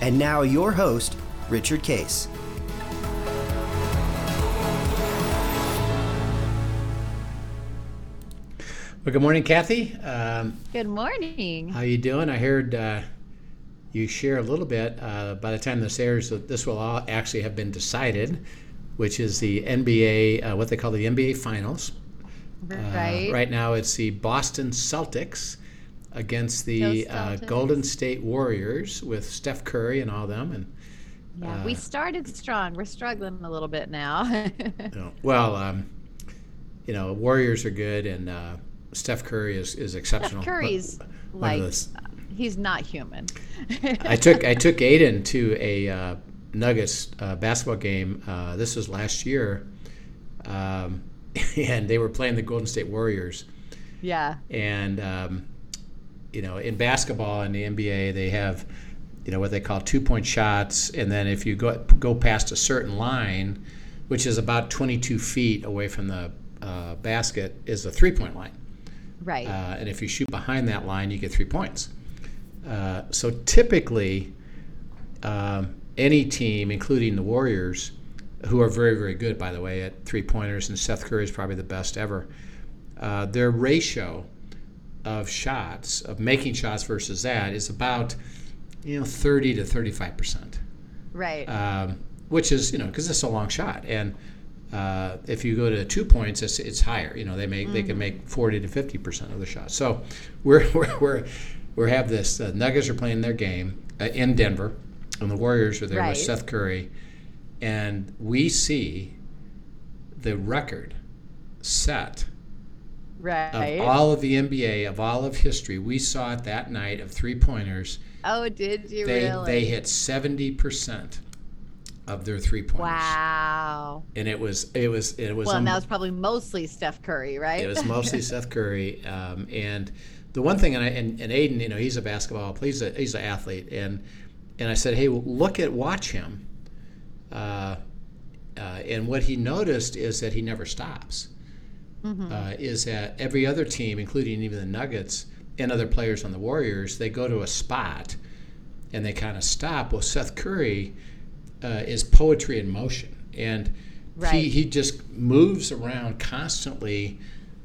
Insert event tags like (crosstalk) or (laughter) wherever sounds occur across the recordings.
And now, your host, Richard Case. Well, good morning, Kathy. Um, Good morning. how you doing? I heard uh, you share a little bit. Uh, by the time this airs, that this will all actually have been decided, which is the NBA, uh, what they call the NBA Finals. Uh, Right. right now, it's the Boston Celtics against the uh, Golden State Warriors with Steph Curry and all them. And Yeah, we uh, started strong. We're struggling a little bit now. (laughs) well, um, you know, Warriors are good, and uh, Steph Curry is, is exceptional. Steph Curry's One like he's not human. I took I (laughs) took Aiden to a uh, Nuggets uh, basketball game. Uh, this was last year, um, (laughs) and they were playing the Golden State Warriors. yeah. And um, you know, in basketball in the NBA, they have you know what they call two point shots, and then if you go go past a certain line, which is about 22 feet away from the uh, basket, is a three point line. Right. Uh, and if you shoot behind that line, you get three points. Uh, so typically, um, any team, including the Warriors, who are very, very good, by the way, at three pointers, and Seth Curry is probably the best ever, uh, their ratio of shots, of making shots versus that, is about you know 30 to 35 percent. Right. um, which is you know because it's a long shot. And uh, if you go to two points it's, it's higher. You know they make they can make 40 to 50 percent of the shots. So we're (laughs) we're we're, we have this uh, nuggets are playing their game uh, in denver and the warriors are there Right. with seth curry. And we see the record set right. of all of the nba of all of history we saw it that night of three pointers oh, did you they really? they hit 70% of their three pointers Wow. and it was it was it was Well, and um, that was probably mostly Steph Curry, right? it was mostly (laughs) Seth Curry um, and the one thing and, I, and and Aiden you know he's a basketball player, he's a he's an athlete and and I said hey look at watch him uh, uh, and what he noticed is that he never stops Mm-hmm. uh, is that every other team including even the Nuggets and other players on the Warriors they go to a spot and they kind of stop well Seth Curry uh, is poetry in motion and he, he just moves around constantly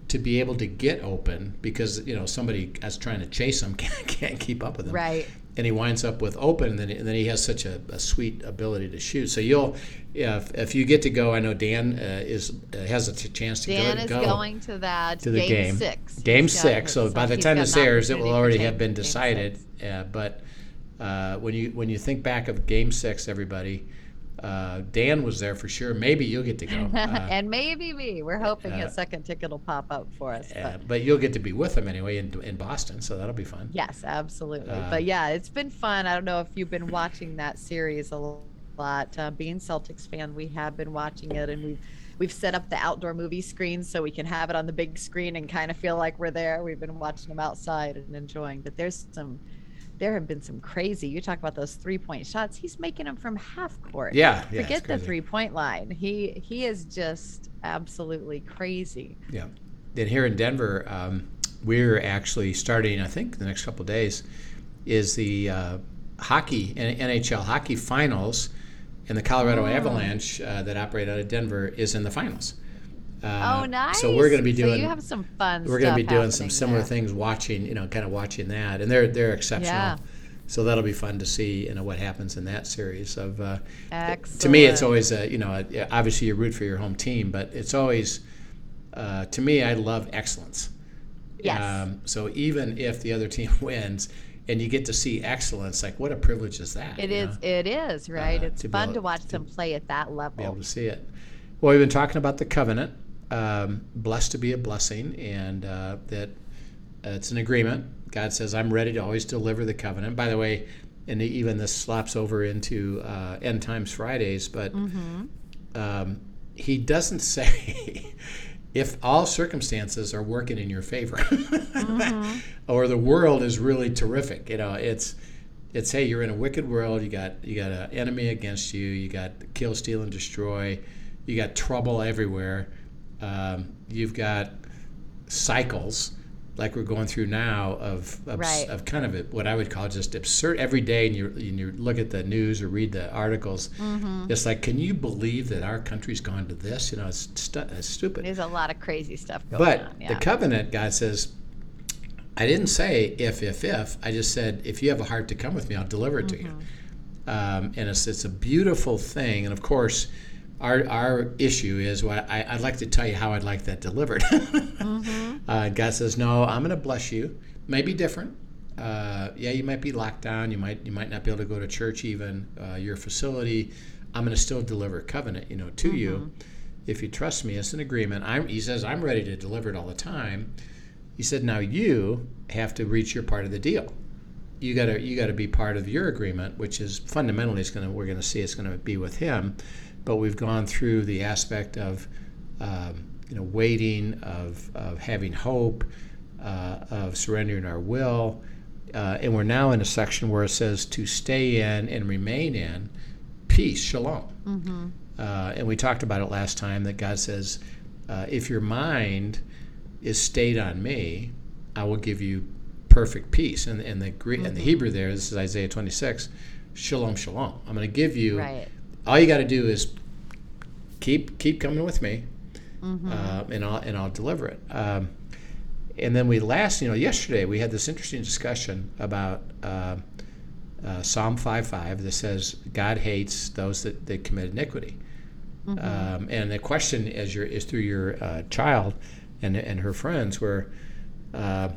to be able to get open because you know somebody that's trying to chase him (laughs) can't, can't keep up with him Right. And he winds up with open and then, and then he has such a, a sweet ability to shoot so you'll yeah, if, if you get to go I know Dan uh, is uh, has a t- chance to Dan go, is go going to that to the game, game. six. Game He's six. So by the time this airs, it will already have been decided. Uh, but uh, when you when you think back of Game Six, everybody, uh, Dan was there for sure. Maybe you'll get to go, (laughs) uh, and maybe me. We're hoping uh, a second ticket will pop up for us. but- uh, but you'll get to be with them anyway in, in Boston. So that'll be fun. Yes, absolutely. Uh, but yeah, it's been fun. I don't know if you've been watching that series a lot. Uh, being Celtics fan, we have been watching it, and we've we've set up the outdoor movie screen so we can have it on the big screen and kind of feel like we're there. We've been watching them outside and enjoying. But there's some, there have been some crazy. You talk about those three point shots. He's making them from half court. Yeah, yeah. Forget the three point line. He he is just absolutely crazy. Yeah. Then here in Denver, um, we're actually starting. I think the next couple of days is the uh, hockey NHL hockey finals, and the Colorado Oh. Avalanche uh, that operate out of Denver is in the finals. Uh, oh, nice. So we're going to be So doing. you have some fun. we're going to be doing some similar there. things, watching you know, kind of watching that, and they're they're exceptional. Yeah. So that'll be fun to see, you know, what happens in that series of. Uh, Excellent. to me, it's always a you know obviously you root for your home team, but it's always uh, to me I love excellence. Yes. so even if the other (laughs) team wins, and you get to see excellence, like what a privilege is that? It is. Know? It is right. uh, it's to fun able to watch to them play at that level. Be able to see it. Well, we've been talking about the covenant, um, blessed to be a blessing, and uh, that uh, it's an agreement. God says, "I'm ready to always deliver the covenant." By the way, and even this slaps over into uh, End Times Fridays, but um, he doesn't (laughs) say if all circumstances are working in your favor (laughs) or the world is really terrific. You know, it's it's hey, you're in a wicked world. You got you got an enemy against you. You got kill, steal, and destroy. You got trouble everywhere. Um, you've got cycles like we're going through now of of, Right. of kind of a, what I would call just absurd every day. And you and you look at the news or read the articles. It's like, can you believe that our country's gone to this? You know, it's, stu- it's stupid. There's a lot of crazy stuff going But on. the Yeah. covenant, God says, I didn't say if, if, if. I just said, if you have a heart to come with me, I'll deliver it to you. Um, and it's, it's a beautiful thing. And of course, our, our issue is what I, I'd like to tell you how I'd like that delivered. (laughs) uh, God says, no, I'm going to bless you. Maybe different. Uh, yeah, you might be locked down. You might you might not be able to go to church even. Uh, your facility. I'm going to still deliver covenant, you know, to you if you trust me. It's an agreement. I'm, he says, I'm ready to deliver it all the time. He said, now you have to reach your part of the deal. You gotta you gotta be part of your agreement, which is fundamentally it's gonna we're gonna see it's gonna be with him, but we've gone through the aspect of um, you know waiting, of of having hope, uh, of surrendering our will, uh, and we're now in a section where it says to stay in and remain in peace, shalom. Uh, and we talked about it last time that God says, uh, if your mind is stayed on me, I will give you perfect peace. And, and the Greek and the Hebrew there, this is Isaiah 26, shalom, shalom. I'm going to give you. Right. All you got to do is keep keep coming with me, uh, and I'll and I'll deliver it. Um, and then we last, you know, yesterday we had this interesting discussion about uh, uh, Psalm 5:5 that says God hates those that, that commit iniquity. Um, and the question as your is through your uh, child and and her friends were, uh,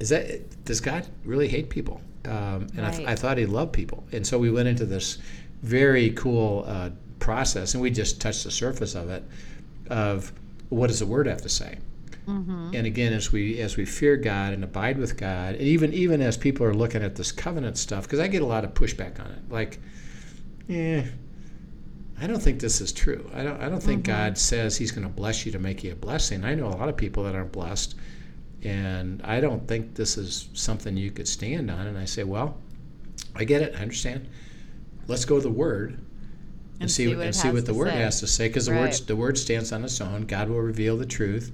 is that does God really hate people? Um, and I, th- I thought He loved people, and so we went into this very cool uh, process, and we just touched the surface of it. Of what does the Word have to say? Mm-hmm. And again, as we as we fear God and abide with God, and even even as people are looking at this covenant stuff, because I get a lot of pushback on it, like, yeah, I don't think this is true. I don't I don't think mm-hmm. God says He's going to bless you to make you a blessing. I know a lot of people that aren't blessed, and I don't think this is something you could stand on. And I say, well, I get it. I understand. Let's go to the Word and, And see, see what and see what the Word say. has to say, because the word the Word stands on its own. God will reveal the truth,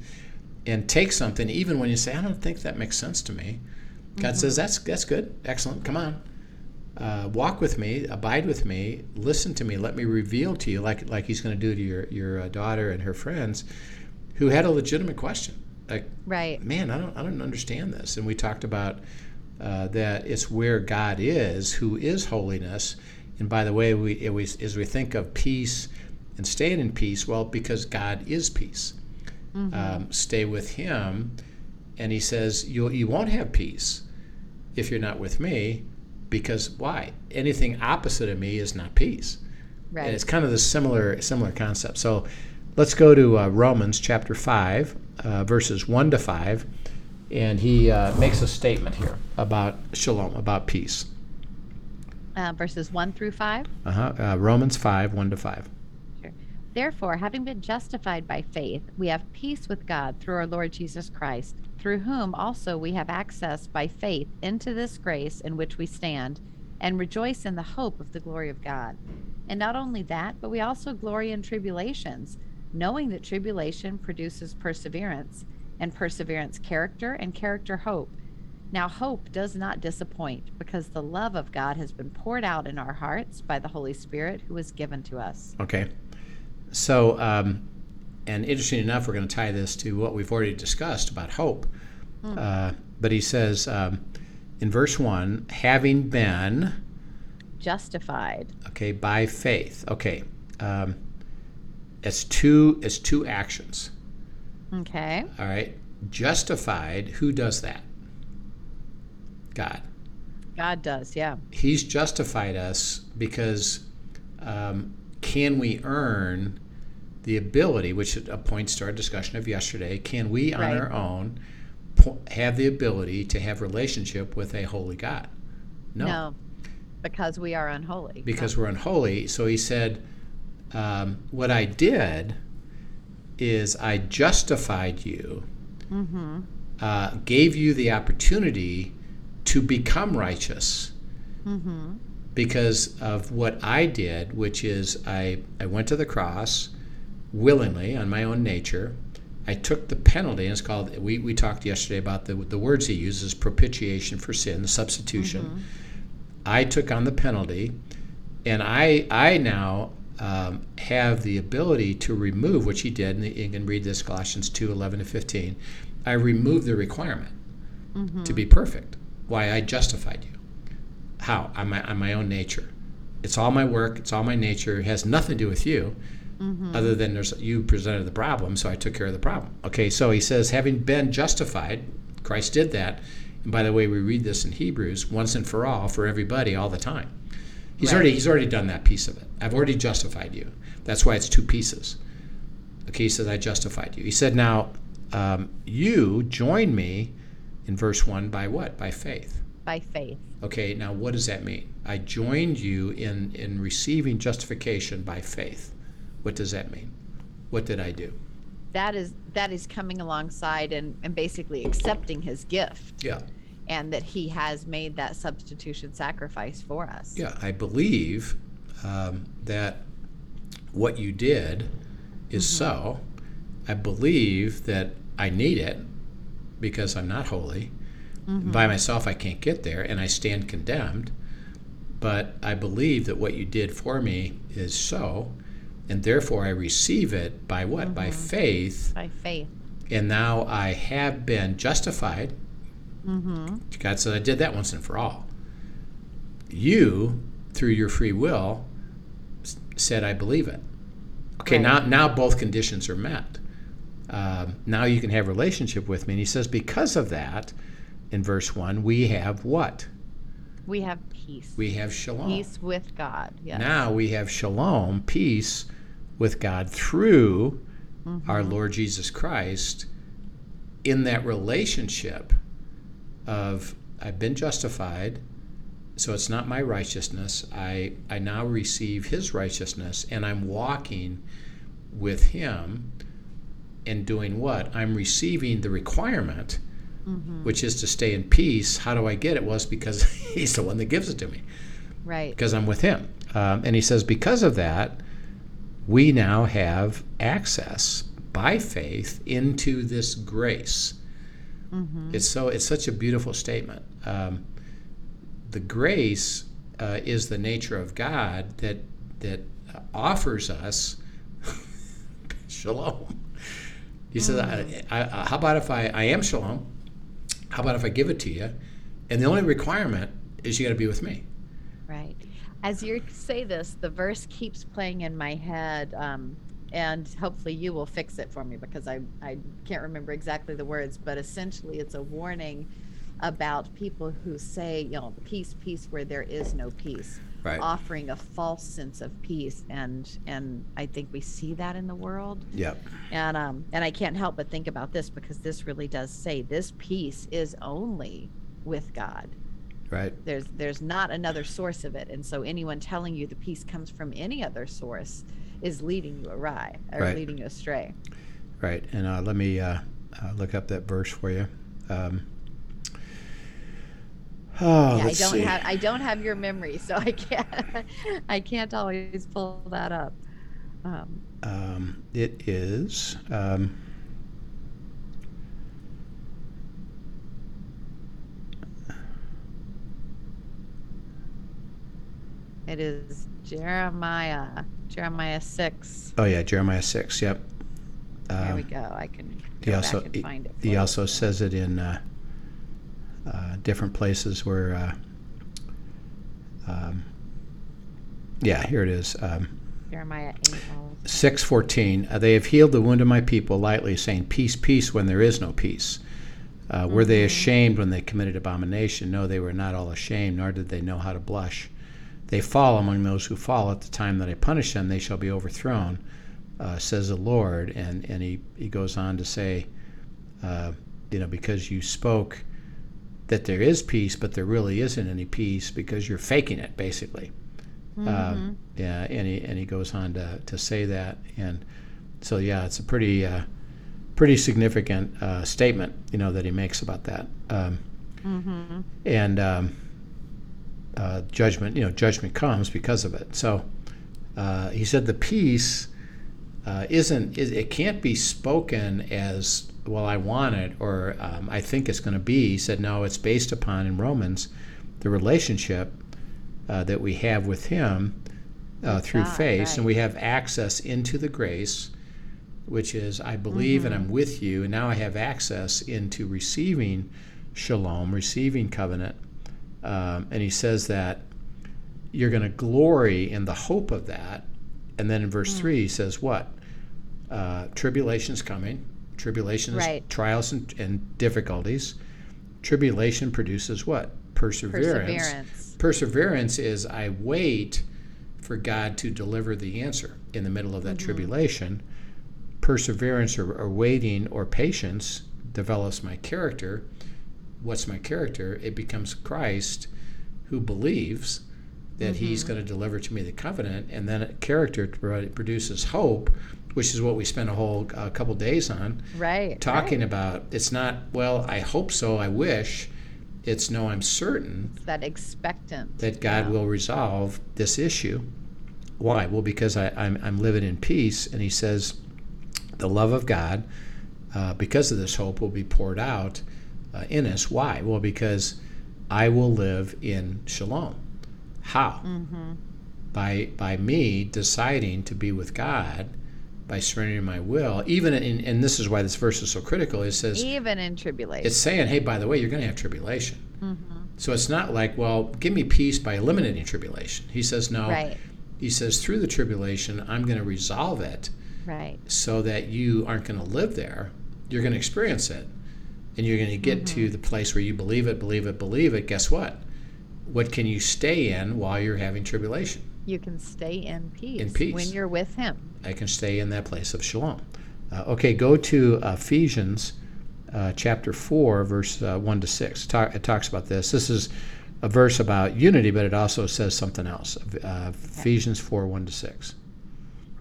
and take something even when you say, I don't think that makes sense to me. God says that's that's good, excellent. Come on, uh, walk with me, abide with me, listen to me, let me reveal to you, like like He's going to do to your your uh, daughter and her friends, who had a legitimate question, like Right. man, I don't, I don't understand this. And we talked about uh, that it's where God is, who is holiness. And by the way, we, as we think of peace and staying in peace, well, because God is peace. Um, stay with Him. And He says, you, you won't have peace if you're not with me, because why? Anything opposite of me is not peace. Right. And it's kind of the similar similar concept. So let's go to uh, Romans chapter 5, uh, verses 1 to 5. And he uh, makes a statement here about shalom, about peace. Uh, verses 1 through 5. Uh-huh. Uh, Romans 5, 1 to 5. Therefore, having been justified by faith, we have peace with God through our Lord Jesus Christ, through whom also we have access by faith into this grace in which we stand, and rejoice in the hope of the glory of God. And not only that, but we also glory in tribulations, knowing that tribulation produces perseverance, and perseverance, character, and character, hope. Now, hope does not disappoint, because the love of God has been poured out in our hearts by the Holy Spirit who was given to us. Okay. So, um, and interesting enough, we're going to tie this to what we've already discussed about hope. Uh, but he says um, in verse 1 having been, Justified. okay, by faith. Okay. Um, it's two, it's two actions. Okay. All right. Justified, who does that? God. God does, yeah. He's justified us because um, can we earn the ability, which points to our discussion of yesterday, can we on Right. our own po- have the ability to have relationship with a holy God? No. No. because we are unholy. because we're unholy. So he said, um, What I did is I justified you, uh, gave you the opportunity to become righteous mm-hmm. because of what I did, which is I, I went to the cross willingly on my own nature. I took the penalty, and it's called, we, we talked yesterday about the, the words he uses propitiation for sin, the substitution. Mm-hmm. I took on the penalty, and I I now um, have the ability to remove, which he did, and you can read this Colossians 2 11 to 15. I removed the requirement mm-hmm. to be perfect. Why? I justified you. How? On my, on my own nature. It's all my work, it's all my nature, it has nothing to do with you. Other than there's you presented the problem, so I took care of the problem. Okay, so he says, having been justified, Christ did that. And by the way, we read this in Hebrews once and for all, for everybody, all the time. He's Right. already he's already done that piece of it. I've already justified you. That's why it's two pieces. Okay, he says I justified you. He said, now um, you join me in verse one by what? By faith. by faith. Okay, now what does that mean? I joined you in in receiving justification by faith. What does that mean? What did I do? That is that is coming alongside and, and basically accepting his gift Yeah. and that he has made that substitution sacrifice for us. Yeah, I believe um, that what you did is so. I believe that I need it because I'm not holy. By myself, I can't get there, and I stand condemned. But I believe that what you did for me is so, and therefore I receive it by what? By faith, By faith. and now I have been justified. Mm-hmm. God said, I did that once and for all. You, through your free will, said, I believe it. Okay, Right. now, now both conditions are met. Um, now you can have relationship with me. And he says, because of that, in verse 1, we have what? We have peace. We have shalom. peace with God. Yes. Now we have shalom, peace with God through our Lord Jesus Christ in that relationship of I've been justified, so it's not my righteousness. I, I now receive his righteousness and I'm walking with him and doing what? I'm receiving the requirement, which is to stay in peace. How do I get it? Was because (laughs) he's the one that gives it to me right. because I'm with him. Um, and he says, because of that, we now have access by faith into this grace. It's so it's such a beautiful statement. Um, the grace uh, is the nature of God that that offers us (laughs) shalom. He says, I, I, I- "How about if I, I am shalom? How about if I give it to you? And the only requirement is you got to be with me." Right. As you say this, the verse keeps playing in my head, um, and hopefully you will fix it for me because I, I can't remember exactly the words, but essentially it's a warning about people who say, you know, peace, peace where there is no peace, Right. offering a false sense of peace, and and I think we see that in the world. Yep. And um and I can't help but think about this because this really does say this peace is only with God. Right. There's there's not another source of it. And so anyone telling you the peace comes from any other source is leading you awry or Right. leading you astray. Right. And uh, let me uh, uh, look up that verse for you. Um, (sighs) oh, yeah, I don't see. have I don't have your memory, so I can't (laughs) I can't always pull that up. Um, Um, it is. Um, it is Jeremiah Jeremiah six. oh yeah, Jeremiah six. Yep. There we Um, go. I can he go also back and he, find it. he also says it in uh, uh, different places where. Uh, um, yeah, here it is. Um, Jeremiah eight. 614 uh, they have healed the wound of my people lightly saying peace peace when there is no peace uh, were they ashamed when they committed abomination no they were not all ashamed nor did they know how to blush they fall among those who fall at the time that i punish them they shall be overthrown uh, says the lord and, and he, he goes on to say uh, you know because you spoke that there is peace, but there really isn't any peace because you're faking it, basically. Um, yeah, and he and he goes on to, to say that, and so yeah, it's a pretty uh, pretty significant uh, statement, you know, that he makes about that. Um, And um, uh, judgment, you know, judgment comes because of it. So uh, he said the peace uh, isn't it, it can't be spoken as well I want it or um, I think it's going to be. He said no, it's based upon in Romans the relationship uh, that we have with Him uh, through God, faith, and we have access into the grace, which is I believe and I'm with you, and now I have access into receiving shalom, receiving covenant. Um, and he says that you're going to glory in the hope of that. And then in verse 3, he says, What? Uh, tribulation's coming. Tribulation is Right. trials and, and difficulties. Tribulation produces what? Perseverance. Perseverance. Perseverance is I wait for God to deliver the answer in the middle of that mm-hmm. tribulation. Perseverance or, or waiting or patience develops my character. What's my character? It becomes Christ who believes that he's mm-hmm. going to deliver to me the covenant, and then character pro- produces hope, which is what we spent a whole uh, couple days on Right. talking right. about. It's not well, I hope so, I wish. It's no, I'm certain It's that expectant. that God yeah. will resolve this issue. Why? Well, because I, I'm, I'm living in peace, and He says, the love of God, uh, because of this hope, will be poured out uh, in us. Why? Well, because I will live in shalom. How? Mm-hmm. By by me deciding to be with God, by surrendering my will. Even in, and this is why this verse is so critical. It says Even in tribulation. it's saying, hey, by the way, you're going to have tribulation. Mm-hmm. So it's not like, well, give me peace by eliminating tribulation. He says, no. Right. He says, through the tribulation, I'm going to resolve it right. so that you aren't going to live there. You're going to experience it. And you're going to get to mm-hmm. the place where you believe it, believe it, believe it. Guess what? What can you stay in while you're having tribulation? You can stay in peace, peace. when you're with Him. I can stay in that place of shalom. Uh, okay, go to Ephesians uh, chapter 4, verse uh, 1 to 6. Ta- it talks about this. This is a verse about unity, but it also says something else. Uh, Ephesians 4, 1 to 6.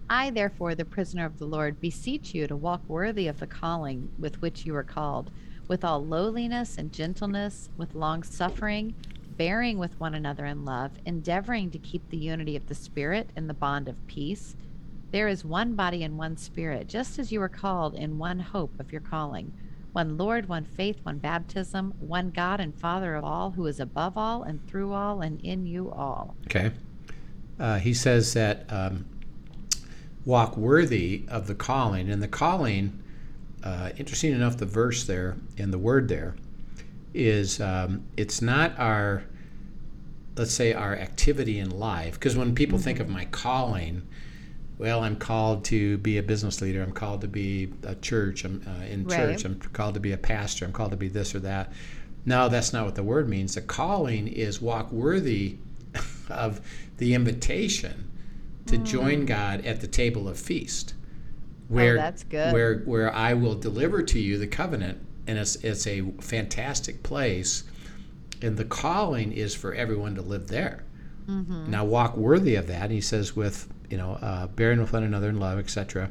I, therefore, the prisoner of the Lord, beseech you to walk worthy of the calling with which you are called, with all lowliness and gentleness, with long suffering, bearing with one another in love, endeavoring to keep the unity of the Spirit in the bond of peace. There is one body and one Spirit, just as you are called in one hope of your calling. One Lord, one faith, one baptism, one God and Father of all, who is above all and through all and in you all. Okay. Uh, he says that um, walk worthy of the calling. And the calling, uh, interesting enough, the verse there and the word there is um, it's not our, let's say, our activity in life. Because when people think of my calling, well, I'm called to be a business leader. I'm called to be a church. I'm uh, in Right. church. I'm called to be a pastor. I'm called to be this or that. No, that's not what the word means. The calling is walk worthy (laughs) of the invitation to join God at the table of feast, where that's good. where where I will deliver to you the covenant, and it's it's a fantastic place, and the calling is for everyone to live there. Now walk worthy of that. And he says with you know uh, bearing with one another in love, etc.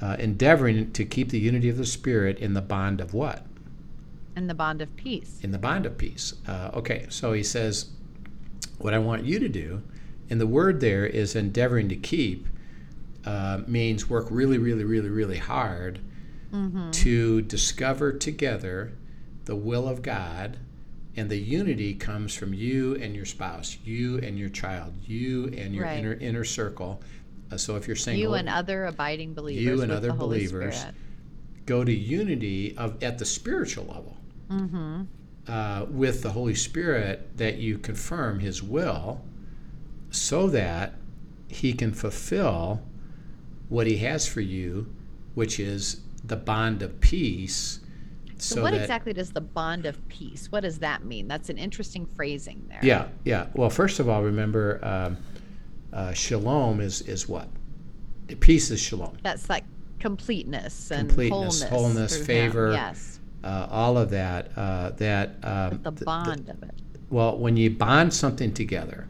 Uh, endeavoring to keep the unity of the spirit in the bond of what? In the bond of peace. in the bond of peace. Uh, okay, so he says, What I want you to do, and the word there is endeavoring to keep, uh, means work really, really, really, really hard to discover together the will of God. And the unity comes from you and your spouse, you and your child, you and your Right. inner inner circle. Uh, so if you're single, You and other abiding believers. You and other believers. Spirit. go to unity of at the spiritual level Mm-hmm. uh, with the Holy Spirit that you confirm His will so that He can fulfill what He has for you, which is the bond of peace. So, what exactly does the bond of peace? What does that mean? That's an interesting phrasing there. Yeah, yeah. Well, first of all, remember um, uh, shalom is, is what? Peace is shalom. That's like completeness and Completeness, wholeness. wholeness, through Him. favor. Yes. uh, all of that. Uh, that um, the bond of it. well, when you bond something together,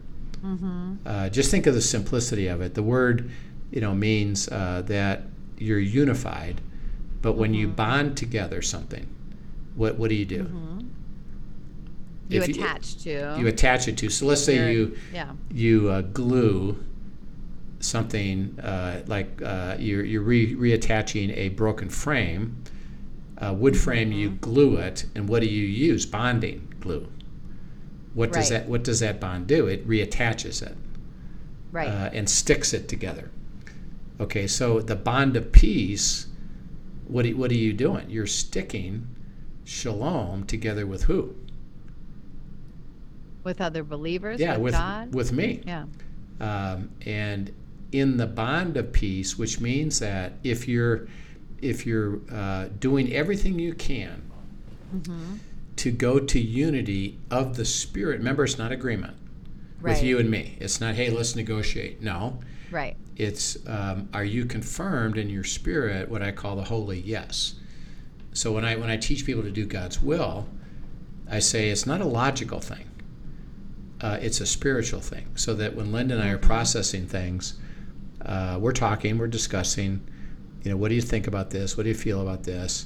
uh, just think of the simplicity of it. The word, you know, means uh, that you're unified, but when you bond together something, what what do you do? You If attach to. You attach it to. So let's say you Yeah. you uh, glue something uh, like uh, you're, you're re- reattaching a broken frame, a wood frame. You glue it, and what do you use? Bonding glue. What does Right. that What does that bond do? It reattaches it Right. uh, and sticks it together. Okay, so the bond of peace. What are, what are you doing? You're sticking shalom together with who? with other believers. Yeah, with, with God. with me. yeah. um, and in the bond of peace, which means that if you're if you're uh, doing everything you can Mm-hmm. to go to unity of the spirit, remember it's not agreement Right. with you and me. It's not hey let's negotiate. No, Right. it's um, are you confirmed in your spirit what I call the holy yes. So when I when I teach people to do God's will, I say it's not a logical thing. Uh, it's a spiritual thing. So that when Linda and I are processing things, uh, we're talking, we're discussing. You know, what do you think about this? What do you feel about this?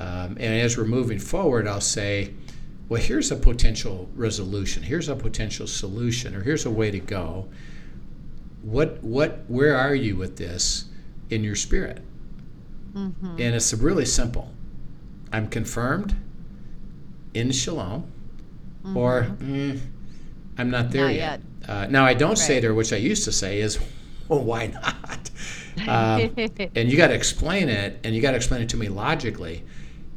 Um, and as we're moving forward, I'll say, well, here's a potential resolution. Here's a potential solution, or here's a way to go what what where are you with this in your spirit Mm-hmm. and it's really simple i'm confirmed in shalom or mm, i'm not there Not yet, Uh, now i don't say Right. there which i used to say is (laughs) well why not? (laughs) Um, and you got to explain it and you got to explain it to me logically.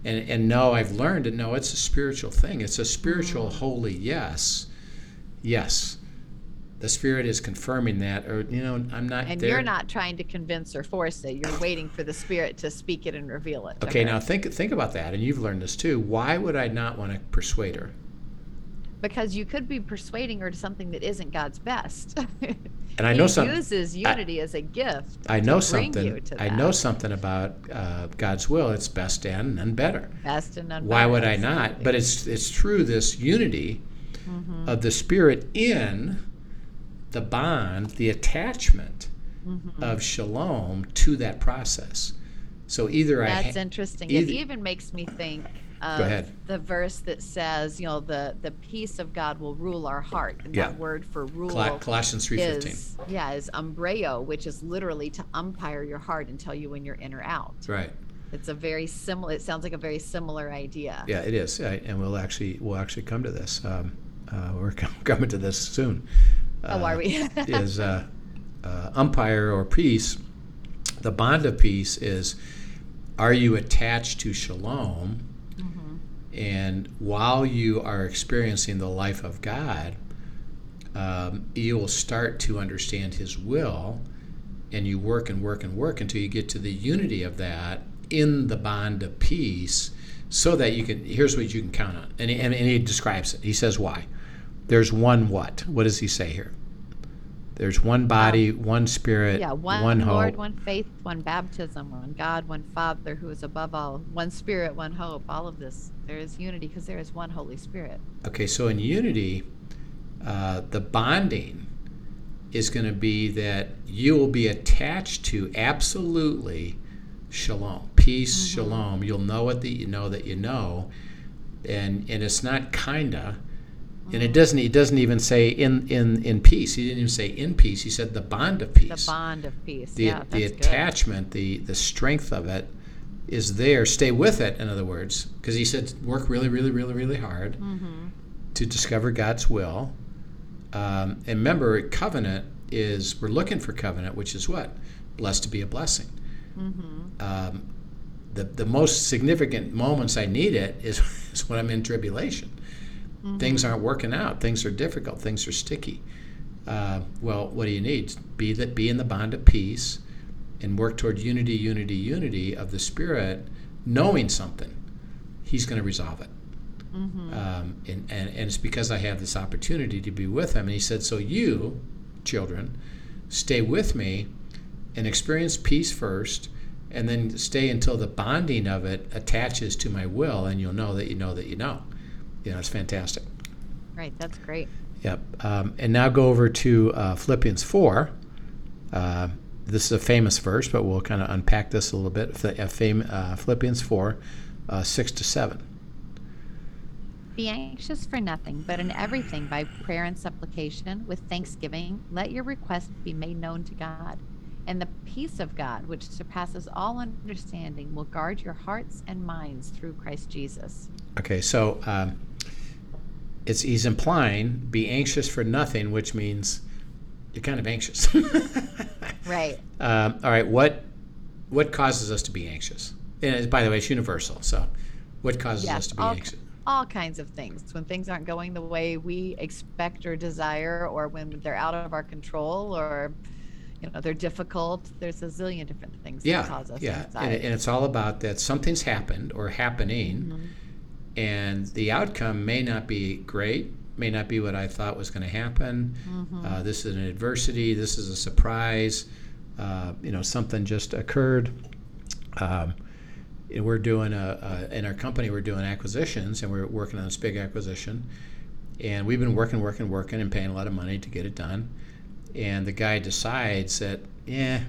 And and no i've learned to know it's a spiritual thing. It's a spiritual holy yes. Yes the spirit is confirming that or you know i'm not and there you're not trying to convince or force it. You're waiting for the spirit to speak it and reveal it. okay her. now think think about that and you've learned this too why would i not want to persuade her because you could be persuading her to something that isn't God's best. (laughs) and i know some uses unity as a gift. i know something i know something about uh, god's will it's best and and better best and unbetter, why would i not but it's it's true this unity Mm-hmm. of the spirit in the bond the attachment Mm-hmm. of shalom to that process so either i That's interesting. either- it even makes me think of ahead. the verse that says, you know, the the peace of God will rule our heart. And Yeah. that word for rule Col- colossians 3.15 yeah, is umbreo, which is literally to umpire your heart and tell you when you're in or out. right It's a very similar it sounds like a very similar idea. Yeah, it is, and we'll actually we'll actually come to this. Um, uh, we're com- (laughs) coming to this soon. Oh, are Uh, we? (laughs) is uh, uh, umpire or peace? The bond of peace is: Are you attached to shalom? Mm-hmm. And while you are experiencing the life of God, um, you will start to understand His will, and you work and work and work until you get to the unity of that in the bond of peace, so that you can. Here's what you can count on, and he, and, and he describes it. He says why. There's one what? What does he say here? There's one body, one spirit, Um, yeah, one, one Lord, hope. one faith, one baptism, one God, one Father who is above all, one Spirit, one hope. All of this, there is unity because there is one Holy Spirit. Okay, so in unity, uh, the bonding is going to be that you will be attached to absolutely shalom, peace, shalom. You'll know it that you know that you know, and and it's not kinda, and it doesn't. He doesn't even say in in in peace. He didn't even say in peace. He said the bond of peace. The bond of peace. the yeah, the that's good. attachment, the the strength of it is there. Stay with it. In other words, because he said work really, really, really, really hard Mm-hmm. to discover God's will. Um, and remember, covenant is we're looking for covenant, which is what blessed to be a blessing. Mm-hmm. Um, the the most significant moments I need it is, (laughs) is when I'm in tribulation. Things aren't working out. Things are difficult. Things are sticky. Uh, well, what do you need? Be that be in the bond of peace, and work toward unity, unity, unity of the Spirit, knowing something. He's going to resolve it. Mm-hmm. Um, and, and, and it's because I have this opportunity to be with him. And he said, So you, children, stay with me and experience peace first, and then stay until the bonding of it attaches to my will, and you'll know that you know that you know. You know, it's fantastic. Right. That's great. Yep. Um, and now go over to uh, Philippians 4. Uh, this is a famous verse, but we'll kind of unpack this a little bit. Uh, Philippians 4, uh, 6 to 7. Be anxious for nothing, but in everything by prayer and supplication with thanksgiving, let your requests be made known to God. And the peace of God, which surpasses all understanding, will guard your hearts and minds through Christ Jesus. Okay, so um, it's he's implying be anxious for nothing, which means you're kind of anxious. (laughs) right. Um, all right. What what causes us to be anxious? And by the way, it's universal. So, what causes yes, us to be all, anxious? All kinds of things. When things aren't going the way we expect or desire, or when they're out of our control, or you know they're difficult. There's a zillion different things yeah, that cause us yeah. anxiety. And, and it's all about that something's happened or happening. Mm-hmm and the outcome may not be great, may not be what I thought was going to happen. Mm-hmm. Uh, this is an adversity. This is a surprise. Uh, you know, something just occurred. Um, we're doing a, a, in our company we're doing acquisitions and we're working on this big acquisition and we've been working working working and paying a lot of money to get it done and the guy decides that yeah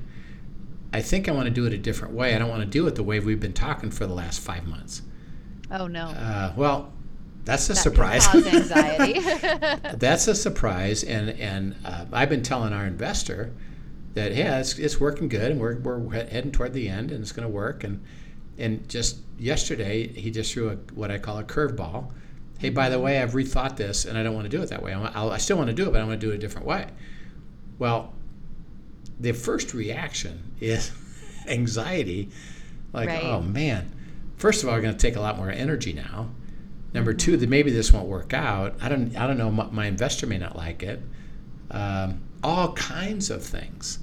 i think i want to do it a different way i don't want to do it the way we've been talking for the last five months Oh no. Uh, well, that's a that surprise. Cause (laughs) anxiety. (laughs) that's a surprise, and and uh, I've been telling our investor that yeah, it's, it's working good, and we're we're heading toward the end, and it's going to work. And and just yesterday, he just threw a what I call a curveball. Hey, by the way, I've rethought this, and I don't want to do it that way. I'll, I still want to do it, but I want to do it a different way. Well, the first reaction is (laughs) anxiety, like, right. oh man, first of all, are going to take a lot more energy now. Number two, that maybe this won't work out. I don't, I don't know. My, my investor may not like it. Um, all kinds of things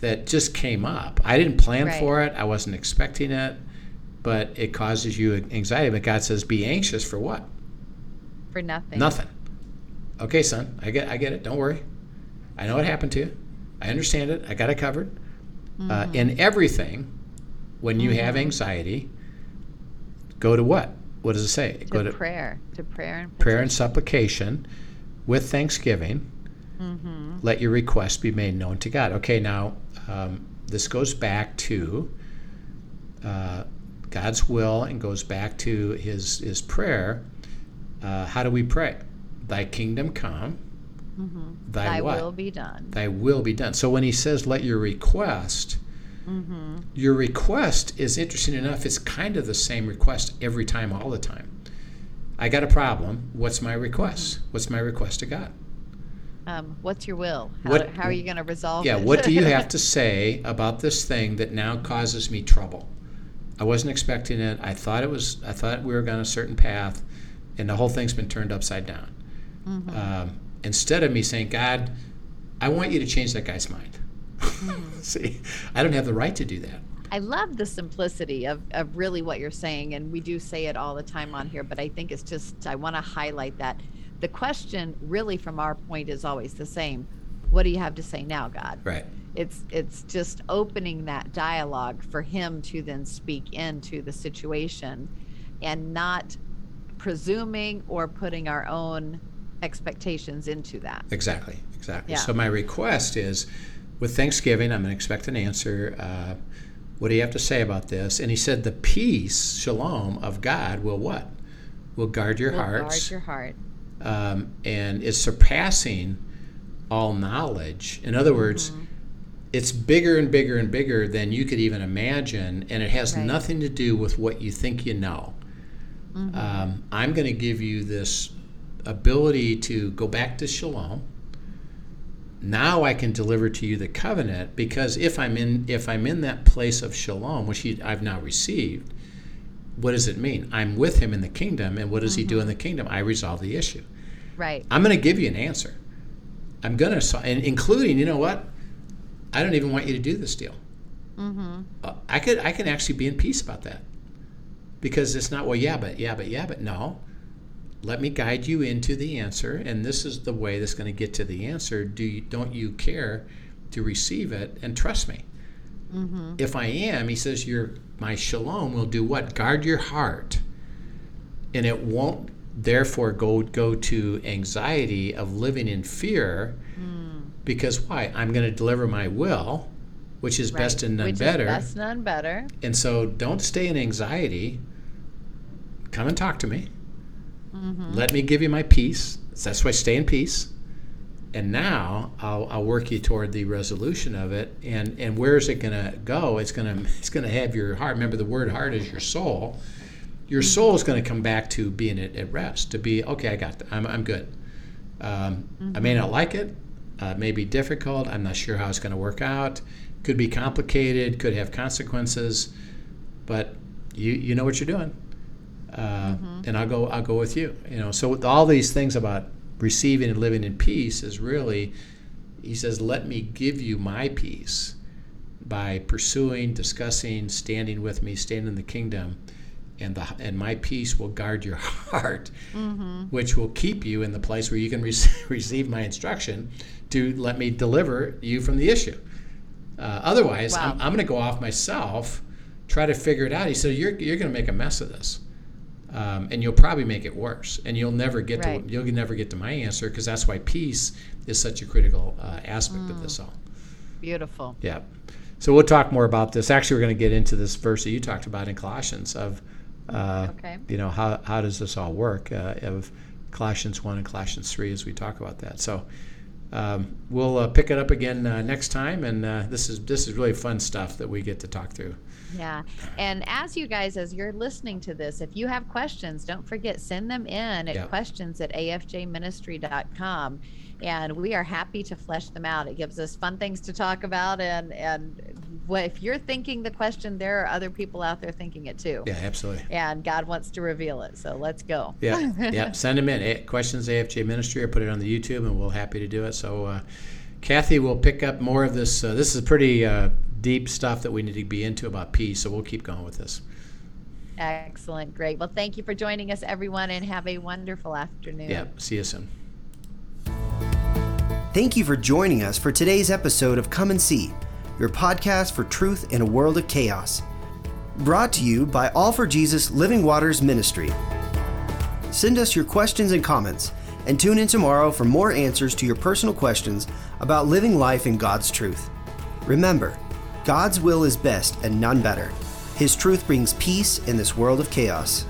that just came up. I didn't plan right. for it. I wasn't expecting it, but it causes you anxiety. But God says, "Be anxious for what? For nothing. Nothing. Okay, son. I get, I get it. Don't worry. I know what happened to you. I understand it. I got it covered. Mm-hmm. Uh, in everything, when you mm-hmm. have anxiety, Go to what? What does it say? To Go to prayer. To prayer and prayer and supplication with thanksgiving. Mm-hmm. Let your request be made known to God. Okay, now um, this goes back to uh, God's will and goes back to His His prayer. Uh, how do we pray? Thy kingdom come. Mm-hmm. Thy, Thy will be done. Thy will be done. So when He says, "Let your request," Mm-hmm. Your request is interesting enough, it's kind of the same request every time, all the time. I got a problem. What's my request? Mm-hmm. What's my request to God? Um, what's your will? How, what, how are you going to resolve yeah, it? what do you have (laughs) to say about this thing that now causes me trouble? I wasn't expecting it. I thought it was. I thought we were going a certain path, and the whole thing's been turned upside down. Mm-hmm. Um, instead of me saying, "God, I want you to change that guy's mind,". (laughs) See, I don't have the right to do that. I love the simplicity of, of really what you're saying. And we do say it all the time on here, but I think it's just, I want to highlight that. The question, really, from our point, is always the same What do you have to say now, God? Right. It's it's just opening that dialogue for him to then speak into the situation and not presuming or putting our own expectations into that. Exactly, exactly. Yeah. So my request is with Thanksgiving, I'm going to expect an answer. Uh, what do you have to say about this? And he said, the peace, shalom, of God will what? Will guard your will hearts. Guard your heart. Um, and is surpassing all knowledge. In other words, mm-hmm. it's bigger and bigger and bigger than you could even imagine, and it has right. nothing to do with what you think you know. Mm-hmm. Um, I'm going to give you this ability to go back to shalom now I can deliver to you the covenant because if I'm in if I'm in that place of shalom, which he, I've now received, what does it mean? I'm with him in the kingdom, and what does mm-hmm. he do in mm-hmm. the kingdom? I resolve the issue. Right. I'm going to give you an answer. I'm going to, and including, you know what? I don't even want you to do this deal. Mm-hmm. Uh, I could, I can actually be in peace about that, because it's not well, yeah, but yeah, but yeah, but no let me guide you into the answer and this is the way that's going to get to the answer do you don't you care to receive it and trust me mm-hmm. If I am, he says, your my shalom will do what? Guard your heart, and it won't therefore go go to anxiety of living in fear. Hmm. Because why? I'm going to deliver my will, which is best and none Which better. Is best none better. And so don't stay in anxiety. Come and talk to me. Let me give you my peace. That's why I stay in peace. And now I'll, I'll work you toward the resolution of it. And, and where is it going to go? It's going (laughs) to it's going to have your heart. Remember, the word heart is your soul. Your soul is going to come back to being at, at rest. To be okay. I got. That. I'm I'm good. Um, I may not like it. Uh, it may be difficult. I'm not sure how it's going to work out. Could be complicated. Could have consequences. But you you know what you're doing, uh, and I'll go I'll go with you. You know. So with all these things about receiving and living in peace is really, he says, let me give you my peace by pursuing, discussing, standing with me, standing in the kingdom, and the and my peace will guard your (laughs) heart, which will keep you in the place where you can rec- (laughs) receive my instruction to let me deliver you from the issue. Uh, otherwise, Wow. I'm, I'm going to go off myself, try to figure it out. He said, "You're you're going to make a mess of this." Um, and you'll probably make it worse, and you'll never get Right. to you'll never get to my answer because that's why peace is such a critical uh, aspect of this all. Beautiful. Yeah. So we'll talk more about this. Actually, we're going to get into this verse that you talked about in Colossians of, uh, Okay. you know, how, how does this all work uh, of Colossians 1 and Colossians 3 as we talk about that. So um, we'll uh, pick it up again uh, next time. And uh, this is this is really fun stuff that we get to talk through. Yeah. And as you guys, as you're listening to this, if you have questions, don't forget, send them in at Yeah. questions at afjministry.com. And we are happy to flesh them out. It gives us fun things to talk about. And, and what, if you're thinking the question, there are other people out there thinking it too. Yeah, absolutely. And God wants to reveal it. So let's go. Yeah, (laughs) yeah. Send them in. Questions AFJ Ministry or put it on the YouTube, and we'll happy to do it. So, uh, Kathy will pick up more of this. Uh, this is pretty uh, deep stuff that we need to be into about peace. So we'll keep going with this. Excellent. Great. Well, thank you for joining us, everyone, and have a wonderful afternoon. Yeah. See you soon. Thank you for joining us for today's episode of Come and See, your podcast for truth in a world of chaos. Brought to you by All for Jesus Living Waters Ministry. Send us your questions and comments, and tune in tomorrow for more answers to your personal questions about living life in God's truth. Remember, God's will is best and none better. His truth brings peace in this world of chaos.